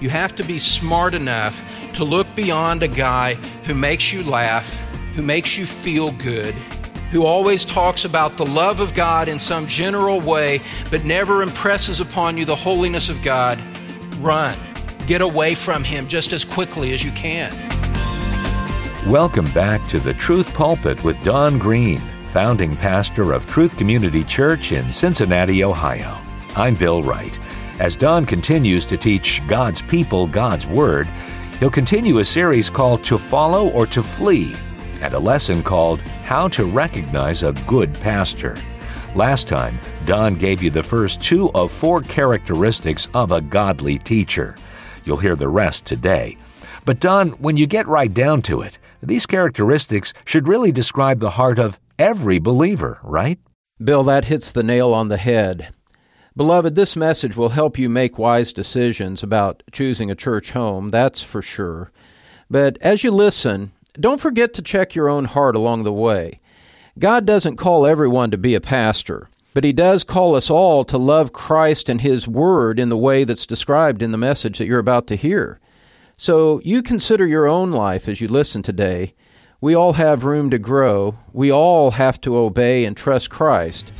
you have to be smart enough to look beyond a guy who makes you laugh, who makes you feel good, who always talks about the love of God in some general way, but never impresses upon you the holiness of God. Run. Get away from him just as quickly as you can. Welcome back to the Truth Pulpit with Don Green, founding pastor of Truth Community Church in Cincinnati, Ohio. I'm Bill Wright. As Don continues to teach God's people God's Word, he'll continue a series called To Follow or to Flee and a lesson called How to Recognize a Good Pastor. Last time, Don gave you the first two of four characteristics of a godly teacher. You'll hear the rest today. But, Don, when you get right down to it, these characteristics should really describe the heart of every believer, right? Bill, that hits the nail on the head. Beloved, this message will help you make wise decisions about choosing a church home, that's for sure. But as you listen, don't forget to check your own heart along the way. God doesn't call everyone to be a pastor, but He does call us all to love Christ and His Word in the way that's described in the message that you're about to hear. So you consider your own life as you listen today. We all have room to grow. We all have to obey and trust Christ.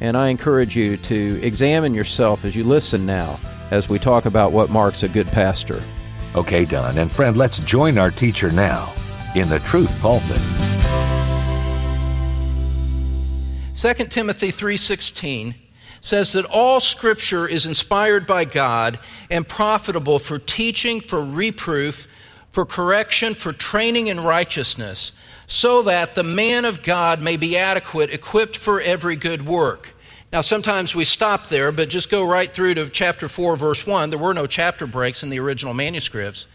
And I encourage you to examine yourself as you listen now as we talk about what marks a good pastor. Okay, Don. And friend, let's join our teacher now in the Truth Pulpit. 2 Timothy 3:16 says that all scripture is inspired by God and profitable for teaching, for reproof, for correction, for training in righteousness, so that the man of God may be adequate, equipped for every good work. Now, sometimes we stop there, but just go right through to chapter 4, verse 1. There were no chapter breaks in the original manuscripts.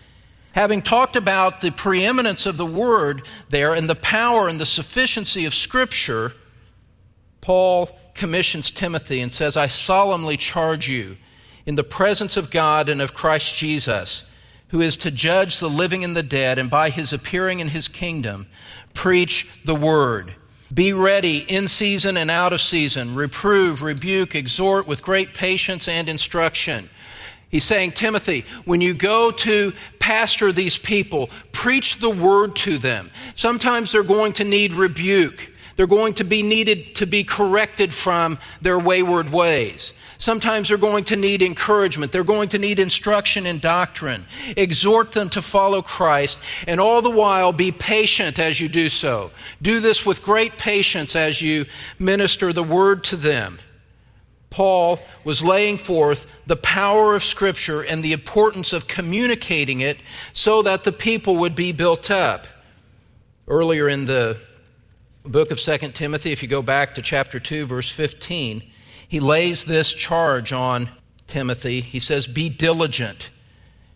Having talked about the preeminence of the Word there and the power and the sufficiency of Scripture, Paul commissions Timothy and says, I solemnly charge you in the presence of God and of Christ Jesus, who is to judge the living and the dead, and by his appearing in his kingdom, preach the word. Be ready in season and out of season. Reprove, rebuke, exhort with great patience and instruction. He's saying, Timothy, when you go to pastor these people, preach the word to them. Sometimes they're going to need rebuke. They're going to be needed to be corrected from their wayward ways. Sometimes they're going to need encouragement. They're going to need instruction in doctrine. Exhort them to follow Christ, and all the while be patient as you do so. Do this with great patience as you minister the word to them. Paul was laying forth the power of Scripture and the importance of communicating it so that the people would be built up. Earlier in the book of 2 Timothy, if you go back to chapter 2, verse 15, he lays this charge on Timothy. He says, Be diligent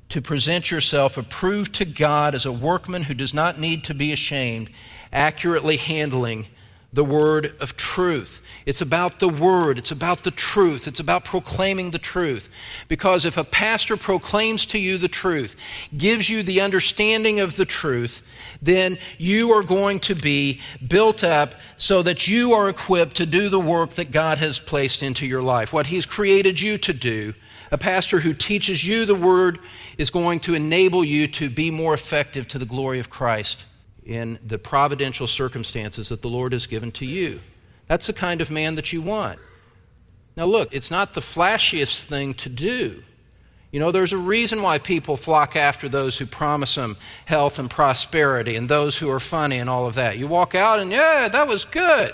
to present yourself approved to God as a workman who does not need to be ashamed, accurately handling the word of truth. It's about the word, it's about the truth, it's about proclaiming the truth. Because if a pastor proclaims to you the truth, gives you the understanding of the truth, then you are going to be built up so that you are equipped to do the work that God has placed into your life, what He's created you to do. A pastor who teaches you the word is going to enable you to be more effective to the glory of Christ in the providential circumstances that the Lord has given to you. That's the kind of man that you want. Now, look, it's not the flashiest thing to do. You know, there's a reason why people flock after those who promise them health and prosperity and those who are funny and all of that. You walk out and, yeah, that was good.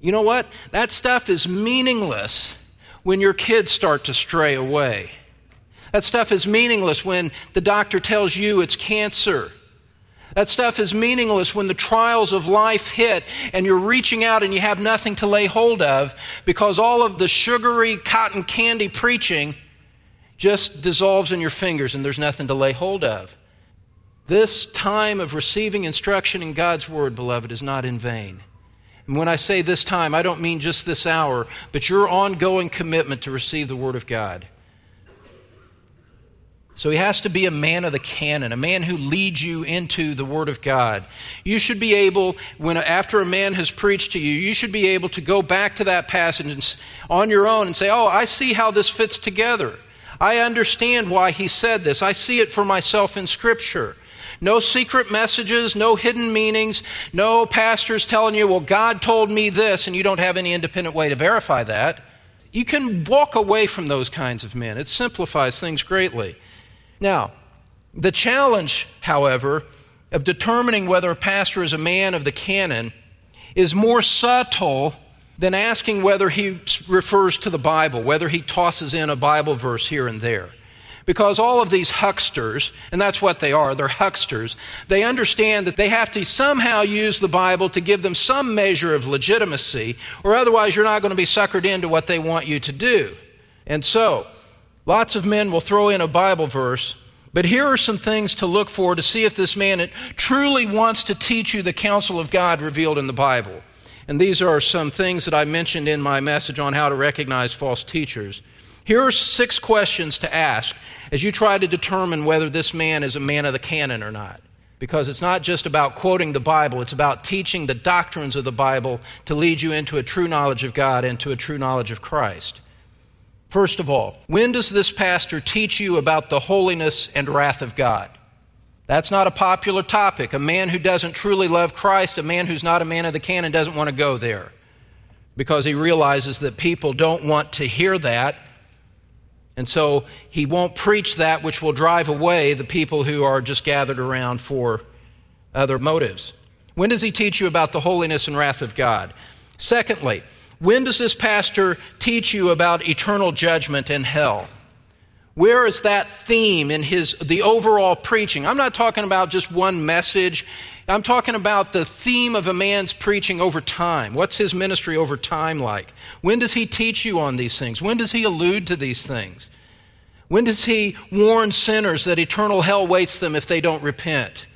You know what? That stuff is meaningless when your kids start to stray away. That stuff is meaningless when the doctor tells you it's cancer. That stuff is meaningless when the trials of life hit and you're reaching out and you have nothing to lay hold of because all of the sugary cotton candy preaching just dissolves in your fingers and there's nothing to lay hold of. This time of receiving instruction in God's Word, beloved, is not in vain. And when I say this time, I don't mean just this hour, but your ongoing commitment to receive the Word of God. So he has to be a man of the canon, a man who leads you into the Word of God. You should be able, when after a man has preached to you, you should be able to go back to that passage on your own and say, "Oh, I see how this fits together. I understand why he said this. I see it for myself in Scripture. No secret messages, no hidden meanings, no pastors telling you, well, God told me this, and you don't have any independent way to verify that. You can walk away from those kinds of men. It simplifies things greatly. Now, the challenge, however, of determining whether a pastor is a man of the canon is more subtle than asking whether he refers to the Bible, whether he tosses in a Bible verse here and there. Because all of these hucksters, and that's what they are, they're hucksters, they understand that they have to somehow use the Bible to give them some measure of legitimacy, or otherwise you're not going to be suckered into what they want you to do. And so, lots of men will throw in a Bible verse, but here are some things to look for to see if this man truly wants to teach you the counsel of God revealed in the Bible. And these are some things that I mentioned in my message on how to recognize false teachers. Here are six questions to ask as you try to determine whether this man is a man of the canon or not. Because it's not just about quoting the Bible, it's about teaching the doctrines of the Bible to lead you into a true knowledge of God and to a true knowledge of Christ. First of all, when does this pastor teach you about the holiness and wrath of God? That's not a popular topic. A man who doesn't truly love Christ, a man who's not a man of the canon, doesn't want to go there because he realizes that people don't want to hear that and so he won't preach that which will drive away the people who are just gathered around for other motives. When does he teach you about the holiness and wrath of God? Secondly, when does this pastor teach you about eternal judgment and hell? Where is that theme in his the overall preaching? I'm not talking about just one message. I'm talking about the theme of a man's preaching over time. What's his ministry over time like? When does he teach you on these things? When does he allude to these things? When does he warn sinners that eternal hell waits them if they don't repent?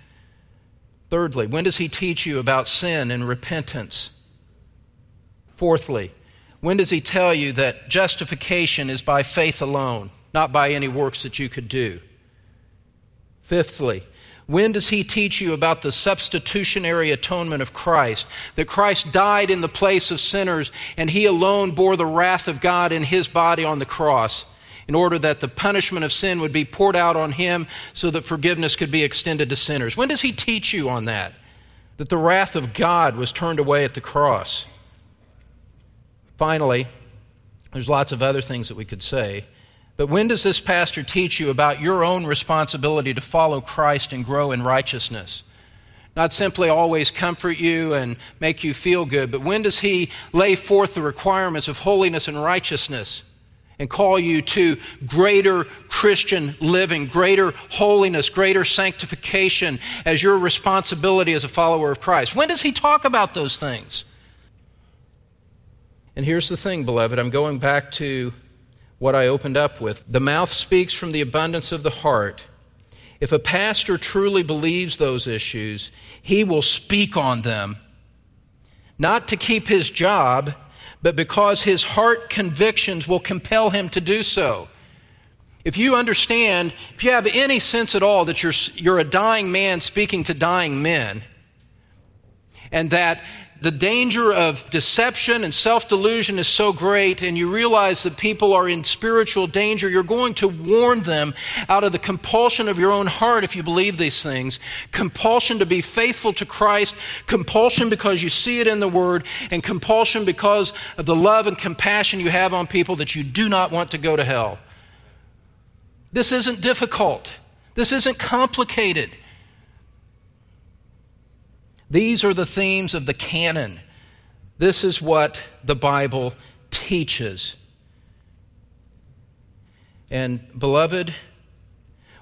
Thirdly, when does he teach you about sin and repentance? Fourthly, when does he tell you that justification is by faith alone, not by any works that you could do? Fifthly, when does he teach you about the substitutionary atonement of Christ? That Christ died in the place of sinners and he alone bore the wrath of God in his body on the cross in order that the punishment of sin would be poured out on him so that forgiveness could be extended to sinners. When does he teach you on that? That the wrath of God was turned away at the cross. Finally, there's lots of other things that we could say. But when does this pastor teach you about your own responsibility to follow Christ and grow in righteousness? Not simply always comfort you and make you feel good, but when does he lay forth the requirements of holiness and righteousness and call you to greater Christian living, greater holiness, greater sanctification as your responsibility as a follower of Christ? When does he talk about those things? And here's the thing, beloved, I'm going back to what I opened up with. The mouth speaks from the abundance of the heart. If a pastor truly believes those issues, he will speak on them, not to keep his job, but because his heart convictions will compel him to do so. If you understand, if you have any sense at all that you're, you're a dying man speaking to dying men, and that the danger of deception and self delusion is so great, and you realize that people are in spiritual danger, you're going to warn them out of the compulsion of your own heart if you believe these things. Compulsion to be faithful to Christ, compulsion because you see it in the Word, and compulsion because of the love and compassion you have on people that you do not want to go to hell. This isn't difficult, this isn't complicated. These are the themes of the canon. This is what the Bible teaches. And, beloved,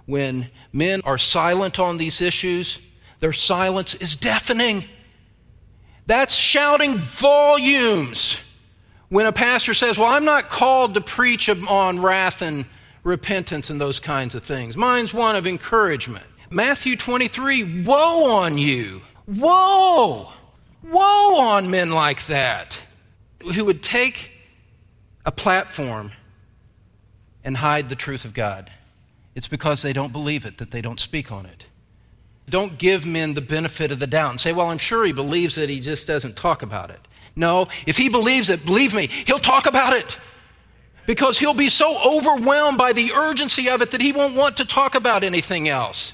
when men are silent on these issues, their silence is deafening. That's shouting volumes. When a pastor says, Well, I'm not called to preach on wrath and repentance and those kinds of things, mine's one of encouragement. Matthew 23 Woe on you! Woe! Woe on men like that who would take a platform and hide the truth of God. It's because they don't believe it that they don't speak on it. Don't give men the benefit of the doubt and say, well, I'm sure he believes it, he just doesn't talk about it. No, if he believes it, believe me, he'll talk about it. because he'll be so overwhelmed by the urgency of it that he won't want to talk about anything else.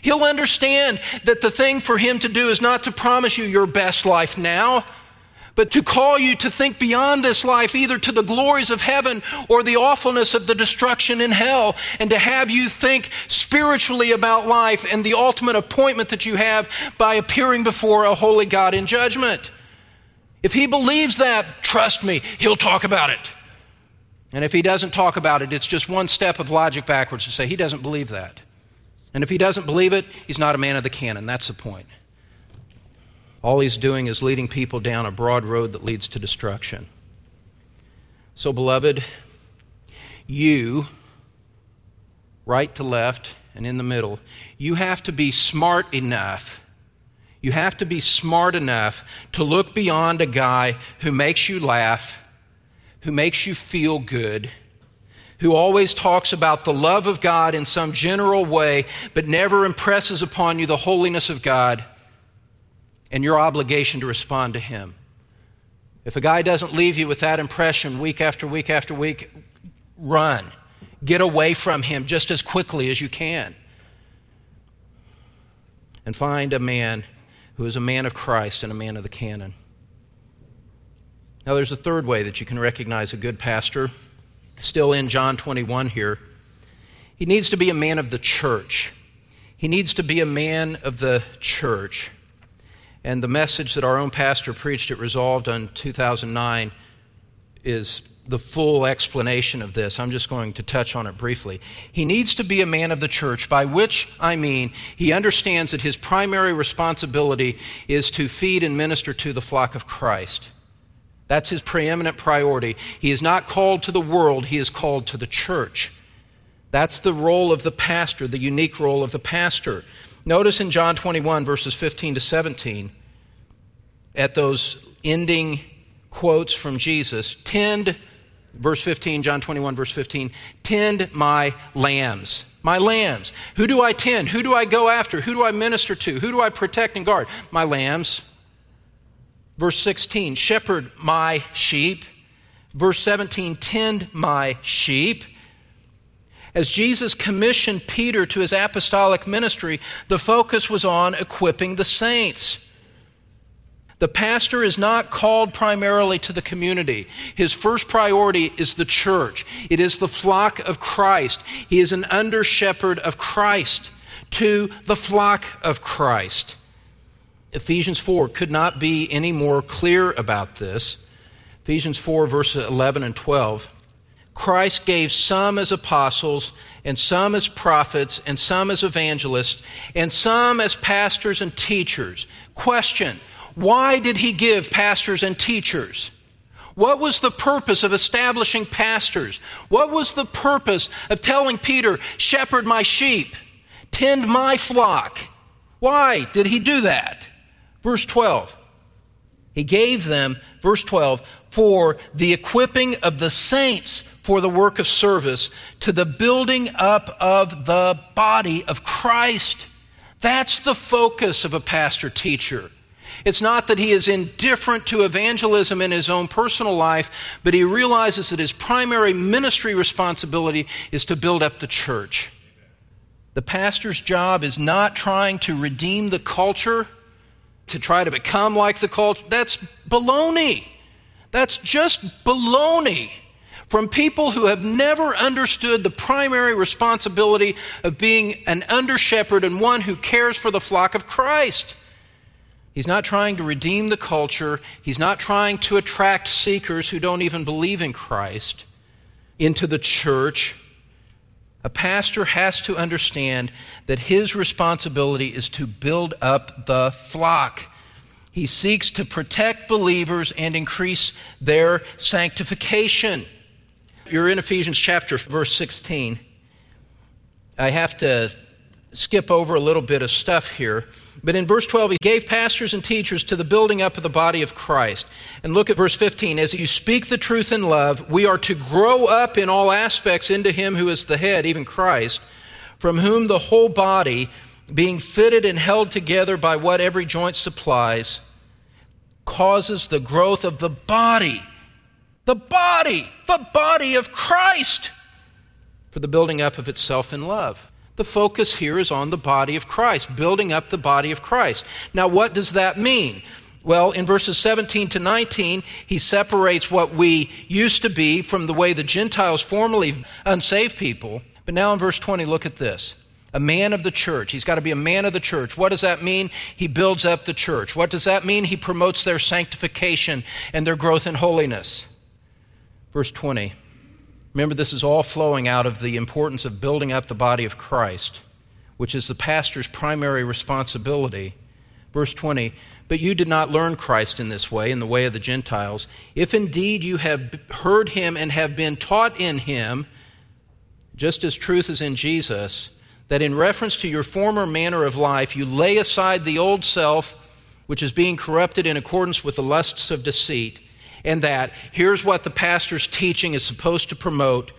He'll understand that the thing for him to do is not to promise you your best life now, but to call you to think beyond this life, either to the glories of heaven or the awfulness of the destruction in hell, and to have you think spiritually about life and the ultimate appointment that you have by appearing before a holy God in judgment. If he believes that, trust me, he'll talk about it. And if he doesn't talk about it, it's just one step of logic backwards to say he doesn't believe that. And if he doesn't believe it, he's not a man of the canon. That's the point. All he's doing is leading people down a broad road that leads to destruction. So, beloved, you, right to left and in the middle, you have to be smart enough. You have to be smart enough to look beyond a guy who makes you laugh who makes you feel good, who always talks about the love of God in some general way, but never impresses upon you the holiness of God and your obligation to respond to Him. If a guy doesn't leave you with that impression week after week after week, run. Get away from him just as quickly as you can. And find a man who is a man of Christ and a man of the canon. Now, there's a third way that you can recognize a good pastor, still in John 21 here. He needs to be a man of the church. He needs to be a man of the church. And the message that our own pastor preached at Resolved in 2009 is the full explanation of this. I'm just going to touch on it briefly. He needs to be a man of the church, by which I mean he understands that his primary responsibility is to feed and minister to the flock of Christ. That's his preeminent priority. He is not called to the world, he is called to the church. That's the role of the pastor, the unique role of the pastor. Notice in John 21, verses 15 to 17, at those ending quotes from Jesus tend, verse 15, John 21, verse 15, tend my lambs. My lambs. Who do I tend? Who do I go after? Who do I minister to? Who do I protect and guard? My lambs. Verse 16, shepherd my sheep. Verse 17, tend my sheep. As Jesus commissioned Peter to his apostolic ministry, the focus was on equipping the saints. The pastor is not called primarily to the community. His first priority is the church. It is the flock of Christ. He is an under shepherd of Christ to the flock of Christ. Ephesians 4 could not be any more clear about this. Ephesians 4, verses 11 and 12. Christ gave some as apostles, and some as prophets, and some as evangelists, and some as pastors and teachers. Question Why did he give pastors and teachers? What was the purpose of establishing pastors? What was the purpose of telling Peter, Shepherd my sheep, tend my flock? Why did he do that? Verse 12. He gave them, verse 12, for the equipping of the saints for the work of service to the building up of the body of Christ. That's the focus of a pastor teacher. It's not that he is indifferent to evangelism in his own personal life, but he realizes that his primary ministry responsibility is to build up the church. The pastor's job is not trying to redeem the culture to try to become like the culture, that's baloney. That's just baloney from people who have never understood the primary responsibility of being an under shepherd and one who cares for the flock of Christ. He's not trying to redeem the culture. He's not trying to attract seekers who don't even believe in Christ into the church. A pastor has to understand that his responsibility is to build up the flock. He seeks to protect believers and increase their sanctification. You're in Ephesians chapter verse 16. I have to skip over a little bit of stuff here. But in verse 12, he gave pastors and teachers to the building up of the body of Christ. And look at verse 15. As you speak the truth in love, we are to grow up in all aspects into him who is the head, even Christ, from whom the whole body, being fitted and held together by what every joint supplies, causes the growth of the body. The body, the body of Christ, for the building up of itself in love. The focus here is on the body of Christ, building up the body of Christ. Now, what does that mean? Well, in verses 17 to 19, he separates what we used to be from the way the Gentiles formerly unsaved people. But now in verse 20, look at this. A man of the church. He's got to be a man of the church. What does that mean? He builds up the church. What does that mean? He promotes their sanctification and their growth in holiness. Verse 20. Remember, this is all flowing out of the importance of building up the body of Christ, which is the pastor's primary responsibility. Verse 20. But you did not learn Christ in this way, in the way of the Gentiles. If indeed you have heard him and have been taught in him, just as truth is in Jesus, that in reference to your former manner of life, you lay aside the old self, which is being corrupted in accordance with the lusts of deceit, and that here's what the pastor's teaching is supposed to promote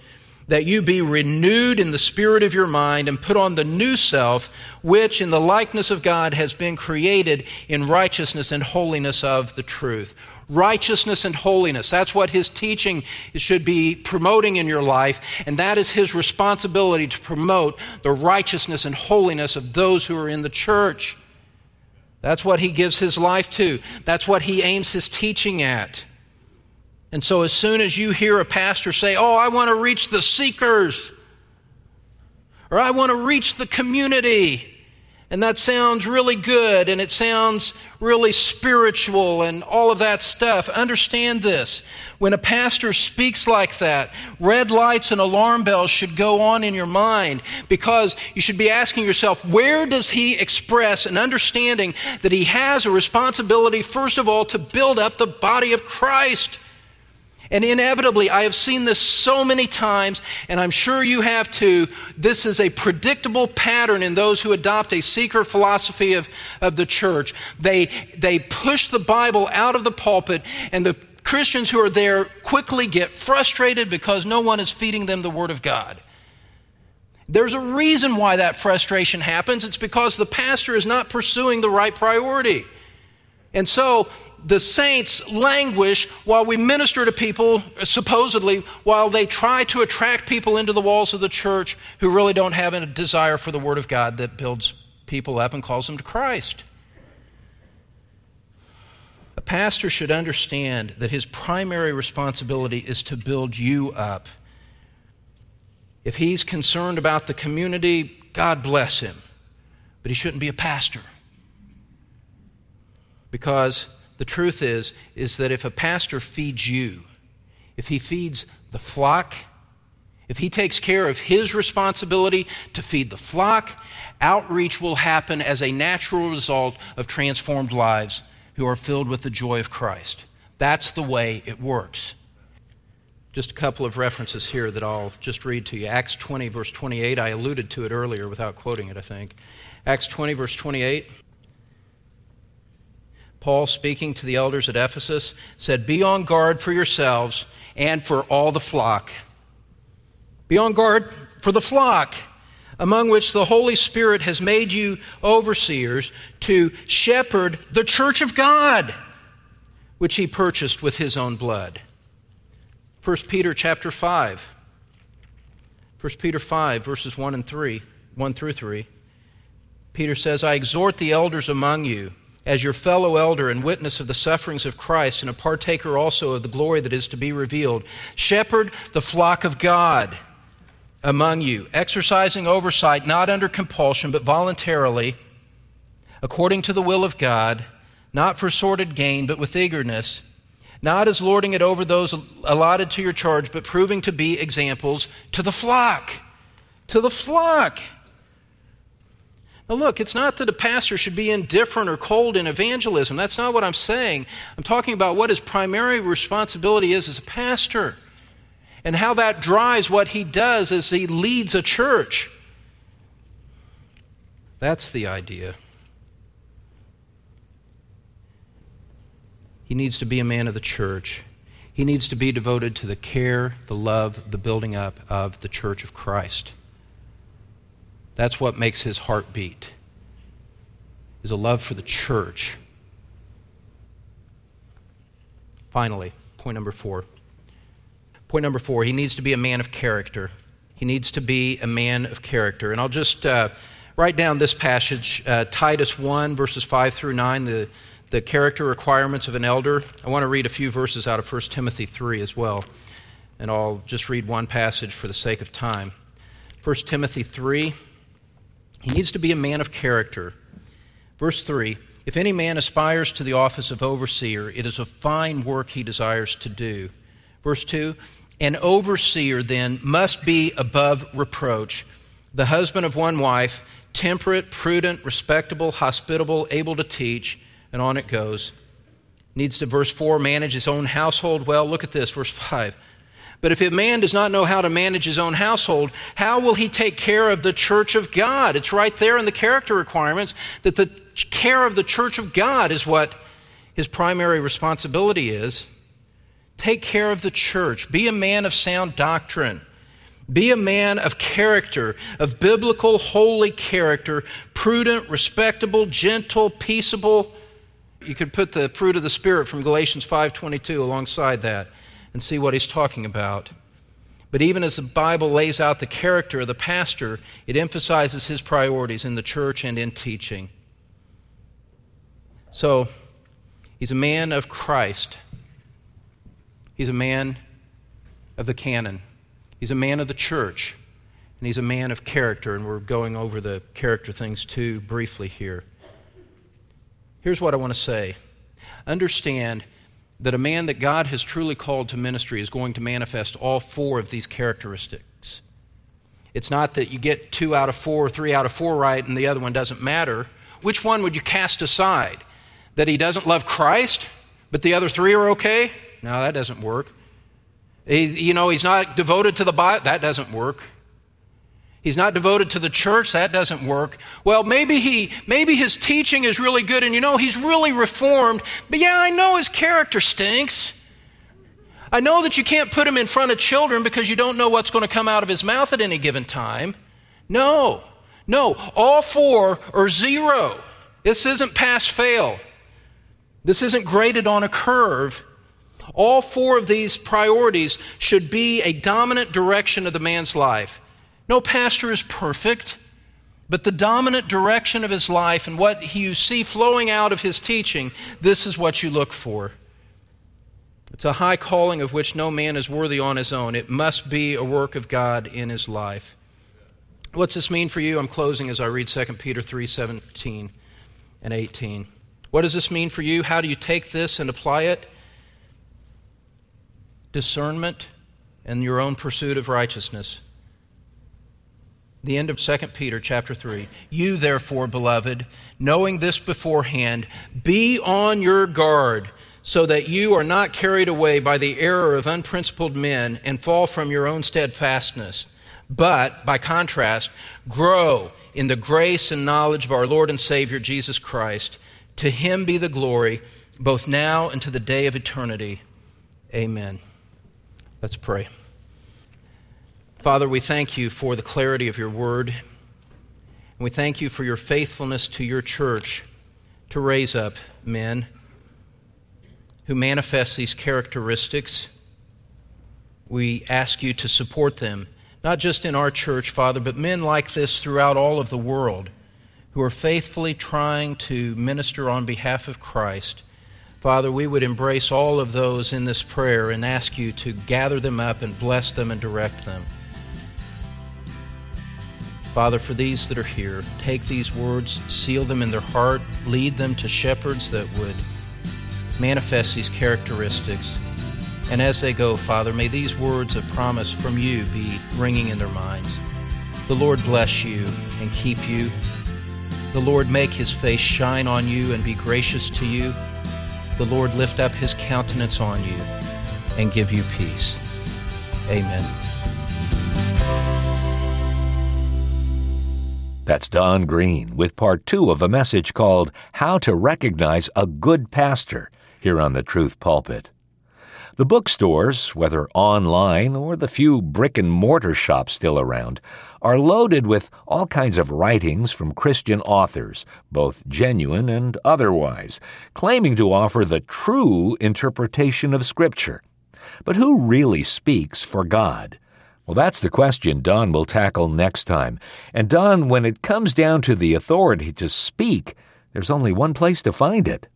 that you be renewed in the spirit of your mind and put on the new self, which in the likeness of God has been created in righteousness and holiness of the truth righteousness and holiness. That's what his teaching should be promoting in your life, and that is his responsibility to promote the righteousness and holiness of those who are in the church. That's what he gives his life to, that's what he aims his teaching at. And so, as soon as you hear a pastor say, Oh, I want to reach the seekers, or I want to reach the community, and that sounds really good and it sounds really spiritual and all of that stuff. Understand this. When a pastor speaks like that, red lights and alarm bells should go on in your mind because you should be asking yourself, where does he express an understanding that he has a responsibility, first of all, to build up the body of Christ? And inevitably, I have seen this so many times, and I'm sure you have too. This is a predictable pattern in those who adopt a seeker philosophy of, of the church. They, they push the Bible out of the pulpit, and the Christians who are there quickly get frustrated because no one is feeding them the Word of God. There's a reason why that frustration happens. It's because the pastor is not pursuing the right priority. And so the saints languish while we minister to people, supposedly, while they try to attract people into the walls of the church who really don't have a desire for the Word of God that builds people up and calls them to Christ. A pastor should understand that his primary responsibility is to build you up. If he's concerned about the community, God bless him. But he shouldn't be a pastor. Because the truth is is that if a pastor feeds you, if he feeds the flock, if he takes care of his responsibility to feed the flock, outreach will happen as a natural result of transformed lives who are filled with the joy of Christ. That's the way it works. Just a couple of references here that I'll just read to you. Acts 20, verse 28. I alluded to it earlier without quoting it, I think. Acts 20, verse 28. Paul, speaking to the elders at Ephesus, said, Be on guard for yourselves and for all the flock. Be on guard for the flock, among which the Holy Spirit has made you overseers to shepherd the church of God, which he purchased with his own blood. 1 Peter chapter 5. 1 Peter 5, verses 1 and 3, 1 through 3. Peter says, I exhort the elders among you as your fellow elder and witness of the sufferings of Christ and a partaker also of the glory that is to be revealed, shepherd the flock of God among you, exercising oversight not under compulsion but voluntarily, according to the will of God, not for sordid gain but with eagerness, not as lording it over those allotted to your charge, but proving to be examples to the flock. To the flock. Now, look, it's not that a pastor should be indifferent or cold in evangelism. That's not what I'm saying. I'm talking about what his primary responsibility is as a pastor and how that drives what he does as he leads a church. That's the idea. He needs to be a man of the church. He needs to be devoted to the care, the love, the building up of the church of Christ. That's what makes his heart beat. Is a love for the church. Finally, point number 4. Point number four, he needs to be a man of character. He needs to be a man of character. And I'll just uh, write down this passage, uh, Titus 1, verses 5 through 9, the, the character requirements of an elder. I want to read a few verses out of 1 Timothy 3 as well. And I'll just read one passage for the sake of time. 1 Timothy 3, he needs to be a man of character. Verse 3 If any man aspires to the office of overseer, it is a fine work he desires to do. Verse 2 An overseer then must be above reproach, the husband of one wife, temperate, prudent, respectable, hospitable, able to teach, and on it goes. Needs to, verse 4, manage his own household well. Look at this, verse 5. But if a man does not know how to manage his own household, how will he take care of the church of God? It's right there in the character requirements that the care of the church of God is what his primary responsibility is. Take care of the church. Be a man of sound doctrine. Be a man of character, of biblical, holy character, prudent, respectable, gentle, peaceable. You could put the fruit of the Spirit from Galatians 5:22 alongside that and see what he's talking about. But even as the Bible lays out the character of the pastor, it emphasizes his priorities in the church and in teaching. So, he's a man of Christ. He's a man of the canon. He's a man of the church. And he's a man of character. And we're going over the character things too briefly here. Here's what I want to say understand that a man that God has truly called to ministry is going to manifest all four of these characteristics. It's not that you get two out of four, or three out of four right, and the other one doesn't matter. Which one would you cast aside? That he doesn't love Christ, but the other three are okay? No, that doesn't work. He, you know, he's not devoted to the Bible. That doesn't work. He's not devoted to the church. That doesn't work. Well, maybe he, maybe his teaching is really good, and you know he's really reformed. But yeah, I know his character stinks. I know that you can't put him in front of children because you don't know what's going to come out of his mouth at any given time. No, no. All four are zero. This isn't pass fail. This isn't graded on a curve. All four of these priorities should be a dominant direction of the man's life. No pastor is perfect, but the dominant direction of his life and what you see flowing out of his teaching, this is what you look for. It's a high calling of which no man is worthy on his own. It must be a work of God in his life. What's this mean for you? I'm closing as I read 2 Peter 3 17 and 18. What does this mean for you? How do you take this and apply it? Discernment and your own pursuit of righteousness the end of 2 Peter chapter 3. You therefore, beloved, knowing this beforehand, be on your guard so that you are not carried away by the error of unprincipled men and fall from your own steadfastness, but by contrast, grow in the grace and knowledge of our Lord and Savior Jesus Christ. To him be the glory, both now and to the day of eternity. Amen. Let's pray. Father, we thank you for the clarity of your word. And we thank you for your faithfulness to your church to raise up men who manifest these characteristics. We ask you to support them, not just in our church, Father, but men like this throughout all of the world who are faithfully trying to minister on behalf of Christ. Father, we would embrace all of those in this prayer and ask you to gather them up and bless them and direct them. Father, for these that are here, take these words, seal them in their heart, lead them to shepherds that would manifest these characteristics. And as they go, Father, may these words of promise from you be ringing in their minds. The Lord bless you and keep you. The Lord make his face shine on you and be gracious to you. The Lord lift up his countenance on you and give you peace. Amen. That's Don Green with part two of a message called How to Recognize a Good Pastor here on the Truth Pulpit. The bookstores, whether online or the few brick and mortar shops still around, are loaded with all kinds of writings from Christian authors, both genuine and otherwise, claiming to offer the true interpretation of Scripture. But who really speaks for God? Well, that's the question Don will tackle next time. And Don, when it comes down to the authority to speak, there's only one place to find it.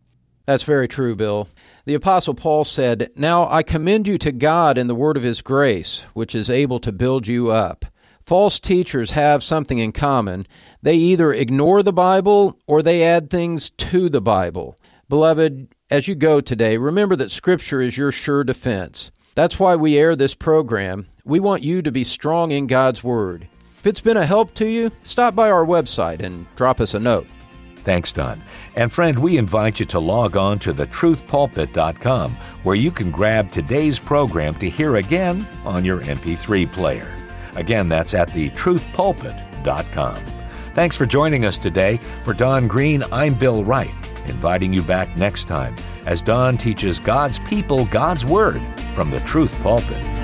That's very true, Bill. The Apostle Paul said, Now I commend you to God in the word of his grace, which is able to build you up. False teachers have something in common. They either ignore the Bible or they add things to the Bible. Beloved, as you go today, remember that Scripture is your sure defense. That's why we air this program. We want you to be strong in God's Word. If it's been a help to you, stop by our website and drop us a note. Thanks, Don. And friend, we invite you to log on to thetruthpulpit.com where you can grab today's program to hear again on your MP3 player. Again, that's at thetruthpulpit.com. Thanks for joining us today. For Don Green, I'm Bill Wright, inviting you back next time as Don teaches God's people God's Word from the Truth Pulpit.